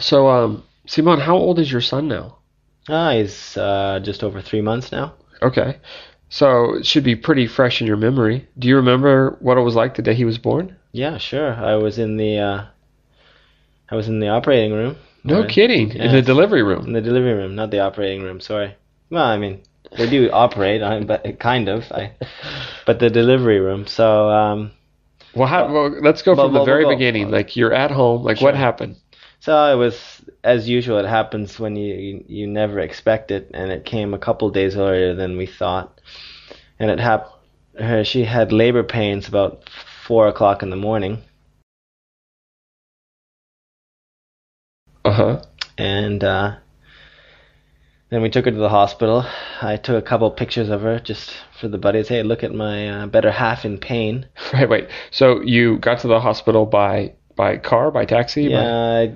So, um, Simon, how old is your son now? Ah, he's uh, just over three months now. Okay. So it should be pretty fresh in your memory. Do you remember what it was like the day he was born? Yeah, sure. I was in the uh, I was in the operating room. No Or- kidding. In the delivery room. In the delivery room, not the operating room. Sorry. Well, I mean, they do operate, I, but kind of. I, but the delivery room. So, um, Well, how, well let's go Well, from the very well, beginning. Like you're at home. Like what happened? So it was as usual. It happens when you, you you never expect it, and it came a couple days earlier than we thought. And it happened. Her, she had labor pains about four o'clock in the morning, Uh huh. and uh, then we took her to the hospital. I took a couple pictures of her just for the buddies. Hey, look at my uh, better half in pain. Right. Wait. So you got to the hospital by by car, by taxi? Yeah. I,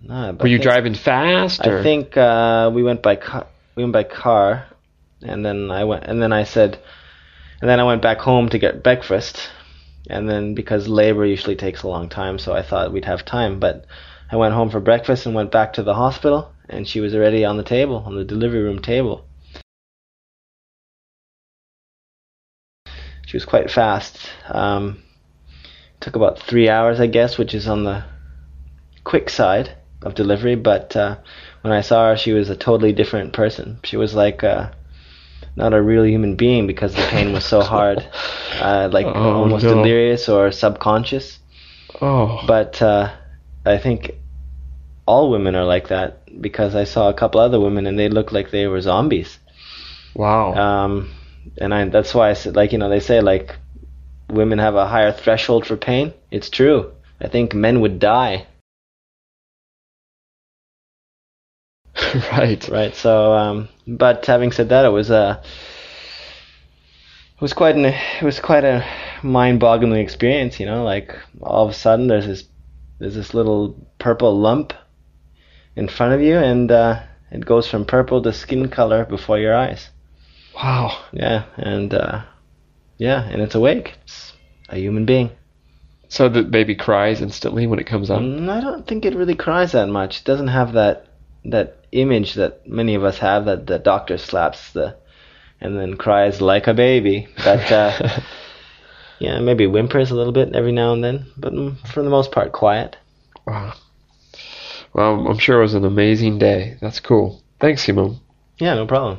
no, Were you I driving fast? Or? I think uh, we went by car. We went by car, and then I went, and then I said, and then I went back home to get breakfast, and then because labor usually takes a long time, so I thought we'd have time, but I went home for breakfast and went back to the hospital, and she was already on the table, on the delivery room table. She was quite fast. Um, took about three hours, I guess, which is on the quick side of delivery. But uh, when I saw her, she was a totally different person. She was like uh, not a real human being because the pain was so hard, uh, like Oh, almost no. delirious or subconscious. oh. But uh, I think all women are like that because I saw a couple other women and they looked like they were zombies. wow. Um, and I, that's why I said, like, you know, they say like women have a higher threshold for pain. It's true. I think men would die, right. right? So, um, but having said that, it was a, it was quite an, it was quite a mind-boggling experience. You know, like all of a sudden there's this, there's this little purple lump in front of you, and uh, it goes from purple to skin color before your eyes. Wow. Yeah, and uh, yeah, and it's awake. It's a human being. So the baby cries instantly when it comes out. Mm, I don't think it really cries that much. It doesn't have that that image that many of us have that the doctor slaps the and then cries like a baby. But uh, yeah, maybe whimpers a little bit every now and then, but mm, for the most part, quiet. Wow. Well, I'm sure it was an amazing day. That's cool. Thanks, Simon. Yeah, no problem.